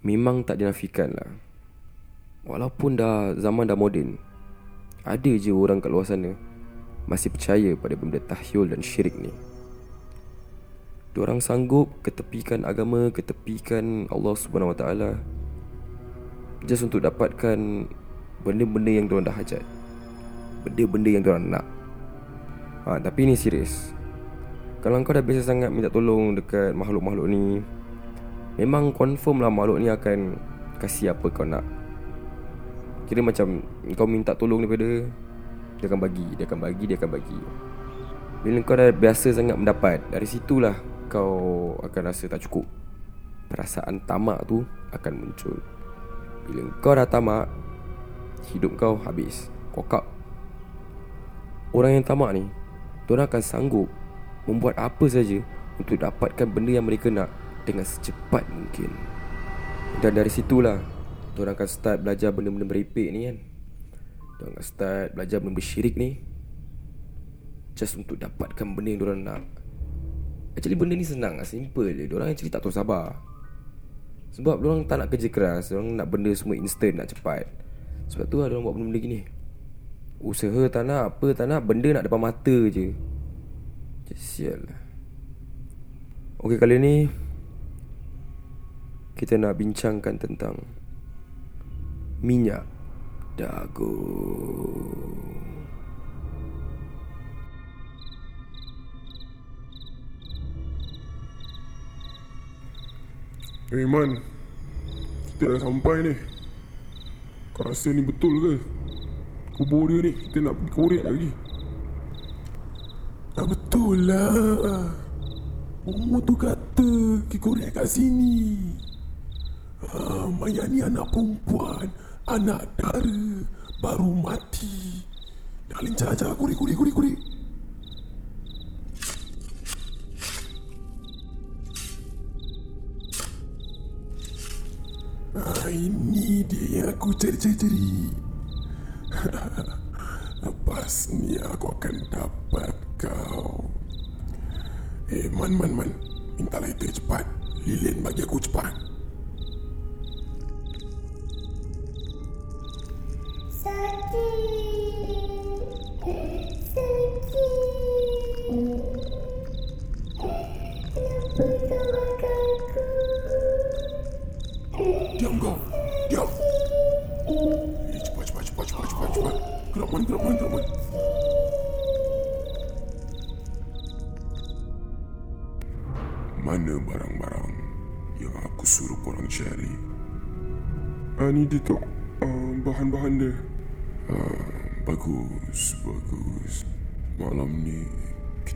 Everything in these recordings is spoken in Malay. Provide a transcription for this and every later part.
Memang tak dinafikan lah. Walaupun dah zaman dah moden Ada je orang kat luar sana Masih percaya pada benda tahyul dan syirik ni. Diorang sanggup ketepikan agama Ketepikan Allah ta'ala Just untuk dapatkan Benda-benda yang diorang dah hajat Benda-benda yang diorang nak. Ha, Tapi ni serius. Kalau kau dah biasa sangat minta tolong Dekat makhluk-makhluk ni Memang confirm lah makhluk ni akan Kasih apa kau nak. Kira macam Kau minta tolong daripada Dia akan bagi Dia akan bagi Dia akan bagi. Bila kau dah biasa sangat mendapat Dari situlah Kau akan rasa tak cukup. Perasaan tamak tu Akan muncul. Bila kau dah tamak Hidup kau habis Kokak. Orang yang tamak ni Diorang akan sanggup Membuat apa saja Untuk dapatkan benda yang mereka nak dengan secepat mungkin. Dan dari situlah Diorang akan start belajar benda-benda meripik ni kan. Diorang akan start belajar benda syirik ni. Just untuk dapatkan benda yang diorang nak. Actually benda ni senang lah, simple je. Diorang actually tak tahu sabar. Sebab diorang tak nak kerja keras Diorang nak benda semua instant, nak cepat. Sebab tu lah diorang buat benda-benda gini. Usaha tak nak, apa tak nak Benda nak depan mata je. Just sial lah. Okay kali ni kita nak bincangkan tentang minyak dagu. Eh Man. Kita dah sampai ni. Kau rasa ni betul ke? Kubur dia ni Kita nak pergi korek lagi. Ah betul lah. Umur tu kata Pergi korek kat sini ah, Mayat ni anak perempuan Anak dara Baru mati Dah lincah aja Korek korek korek korek Ah, ini dia yang aku cari-cari. Lepas ni aku akan dapat kau. Eh, Man, Man, Man. Minta lighter cepat. Lilin bagi aku cepat. Diam kau. Diam. Eh, cepat, cepat, cepat, cepat, cepat, cepat. Gerak Man, gerak Man, gerak Man. Mana barang-barang yang aku suruh korang cari? Ah, ni dia tu. Ah, bahan-bahan dia. Ah, bagus, bagus. Malam ni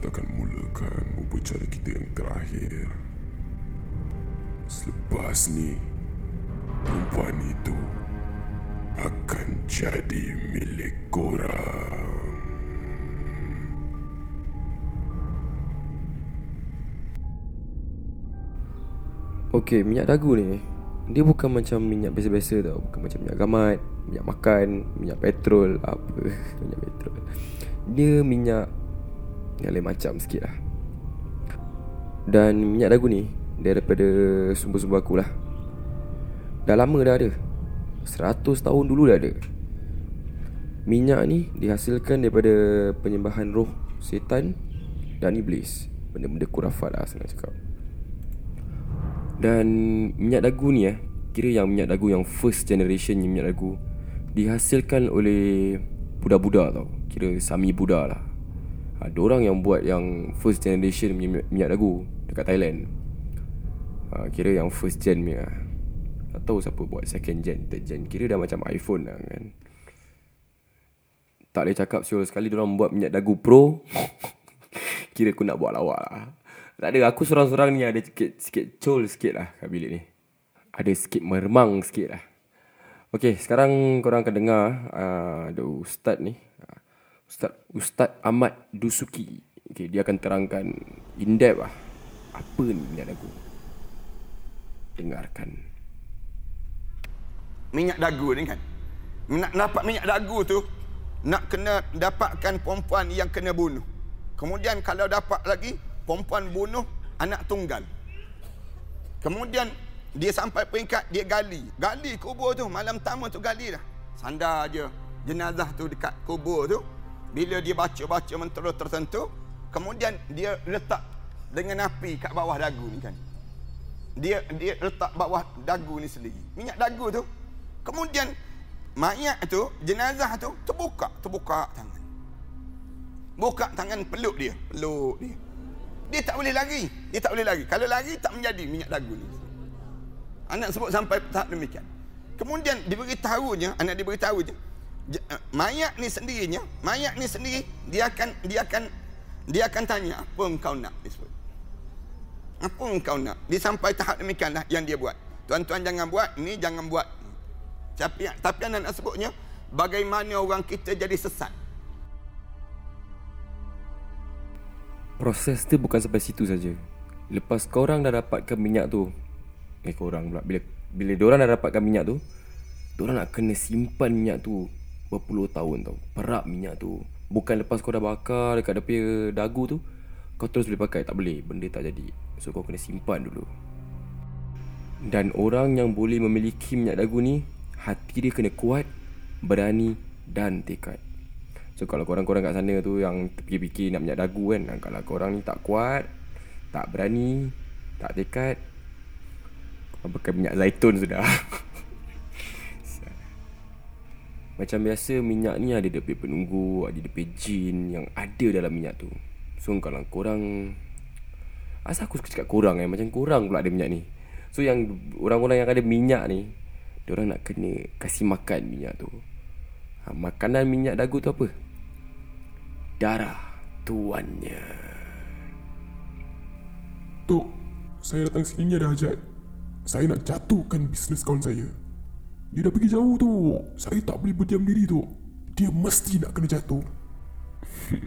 kita akan mulakan upacara kita yang terakhir. Selepas ni, perempuan itu akan jadi milik korang. Okay, minyak dagu ni Dia bukan macam minyak biasa-biasa tau Bukan macam minyak gamat Minyak makan Minyak petrol Apa Minyak petrol Dia minyak Yang lain macam sikit lah. Dan minyak dagu ni Daripada sumber-sumber aku lah. Dah lama dah ada. 100 tahun dulu dah ada. Minyak ni dihasilkan daripada penyembahan roh setan dan iblis. Benda-benda kurafat lah senang cakap. Dan minyak dagu ni eh Kira yang minyak dagu yang first generation minyak dagu Dihasilkan oleh Buddha-Buddha tau. Kira Sami Buddha lah Ada orang yang buat yang first generation minyak, minyak dagu Dekat Thailand. Ha, Kira yang first gen lah Tak tahu siapa buat second gen, third gen. Kira dah macam iPhone lah kan. Tak boleh cakap siul sekali Diorang buat minyak dagu pro. Kira aku nak buat lawak lah. Tak ada Aku seorang-seorang ni Ada sikit Sikit col sikit lah Kat bilik ni. Ada sikit meremang sikit lah. Okay Sekarang korang akan dengar uh, Ada ustaz ni Ustaz Ustaz Ahmad Dusuki Okay Dia akan terangkan In depth lah Apa ni minyak dagu Dengarkan minyak dagu ni kan. Nak dapat minyak dagu tu nak kena dapatkan perempuan yang kena bunuh. Kemudian kalau dapat lagi perempuan bunuh anak tunggal. Kemudian dia sampai peringkat dia gali. Gali kubur tu malam pertama tu gali dah. Sandar je jenazah tu dekat kubur tu. Bila dia baca-baca mentera tertentu, kemudian dia letak dengan api kat bawah dagu ni kan. Dia dia letak bawah dagu ni sendiri. Minyak dagu tu. Kemudian mayat tu, jenazah tu terbuka, terbuka tangan. Buka tangan peluk dia, peluk dia. Dia tak boleh lari. Dia tak boleh lari. Kalau lari tak menjadi minyak dagu ni. Anak sebut sampai tahap demikian. Kemudian diberitahunya, anak diberitahunya, uh, mayat ni sendirinya, mayat ni sendiri dia akan dia akan dia akan tanya apa engkau nak disebut. Apa engkau nak? Dia sampai tahap demikianlah yang dia buat. Tuan-tuan jangan buat, ni jangan buat. Tapi tapi anak nak sebutnya bagaimana orang kita jadi sesat. Proses tu bukan sampai situ saja. Lepas korang dah dapatkan minyak tu, eh korang pula bila bila diorang dah dapatkan minyak tu, diorang nak kena simpan minyak tu berpuluh tahun tau. Perak minyak tu. Bukan lepas kau dah bakar dekat depan dagu tu, kau terus boleh pakai. Tak boleh. Benda tak jadi. So kau kena simpan dulu. Dan orang yang boleh memiliki minyak dagu ni, hati dia kena kuat, berani dan tekad. So kalau korang-korang kat sana tu yang terfikir-fikir nak minyak dagu kan Kalau korang ni tak kuat Tak berani Tak tekad Korang pakai minyak zaitun sudah Macam biasa minyak ni ada depan penunggu Ada depan jin yang ada dalam minyak tu So kalau korang Asal aku suka cakap korang eh Macam korang pula ada minyak ni So yang orang-orang yang ada minyak ni Diorang nak kena kasih makan minyak tu ha, Makanan minyak dagu tu apa? darah tuannya. Tok, saya datang sini ada hajat. Saya nak jatuhkan bisnes kawan saya. Dia dah pergi jauh tu. Saya tak boleh berdiam diri tu. Dia mesti nak kena jatuh.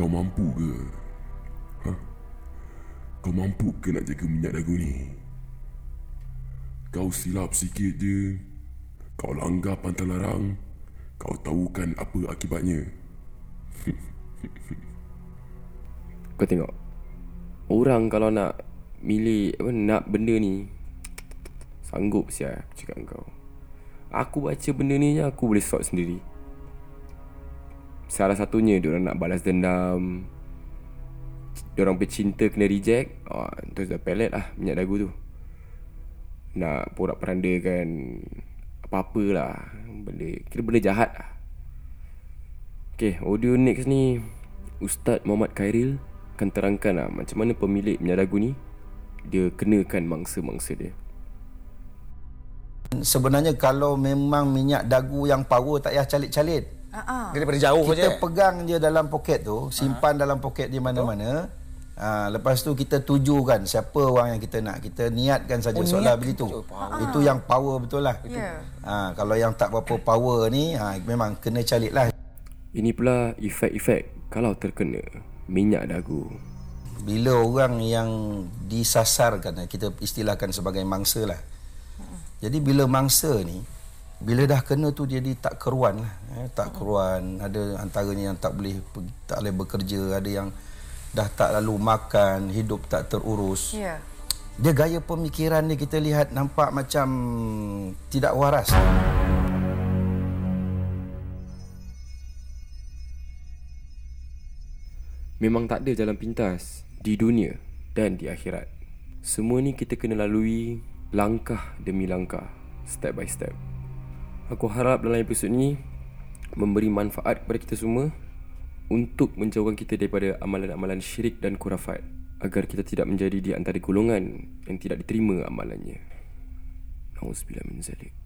Kau mampu ke? Ha? Kau mampu ke nak jaga minyak dagu ni? Kau silap sikit je. Kau langgar pantai larang. Kau tahu kan apa akibatnya? Kau tengok. Orang kalau nak milih apa nak benda ni sanggup sia cakap kau. Aku baca benda ni aku boleh sort sendiri. Salah satunya dia orang nak balas dendam. Dia orang bercinta kena reject. Oh, terus dah pelet lah minyak dagu tu. Nak porak perandakan apa-apalah benda kira benda jahat lah. Okay, audio next ni Ustaz Muhammad Khairil akan terangkan lah macam mana pemilik minyak dagu ni dia kenakan mangsa-mangsa dia. Sebenarnya kalau memang minyak dagu yang power tak payah calit-calit. Uh-uh. Daripada jauh kita je. Kita pegang je dalam poket tu, simpan uh-huh. dalam poket di mana-mana. Ha, lepas tu kita tujukan siapa orang yang kita nak. Kita niatkan saja oh, soalan begitu. Ah. Itu yang power betul lah. Yeah. Ha, kalau yang tak berapa power ni, ha, memang kena calik lah. Ini pula efek-efek kalau terkena minyak dagu. Bila orang yang disasarkan, kita istilahkan sebagai mangsa lah. Jadi bila mangsa ni, bila dah kena tu jadi tak keruan lah. Eh, tak keruan. Ada antaranya yang tak boleh tak boleh bekerja. Ada yang dah tak lalu makan, hidup tak terurus. Ya. Dia gaya pemikiran ni kita lihat nampak macam tidak waras. Memang tak ada jalan pintas di dunia dan di akhirat. Semua ni kita kena lalui langkah demi langkah, step by step. Aku harap dalam episod ni memberi manfaat kepada kita semua untuk menjauhkan kita daripada amalan-amalan syirik dan kurafat agar kita tidak menjadi di antara golongan yang tidak diterima amalannya. Nauzubillah min zalik.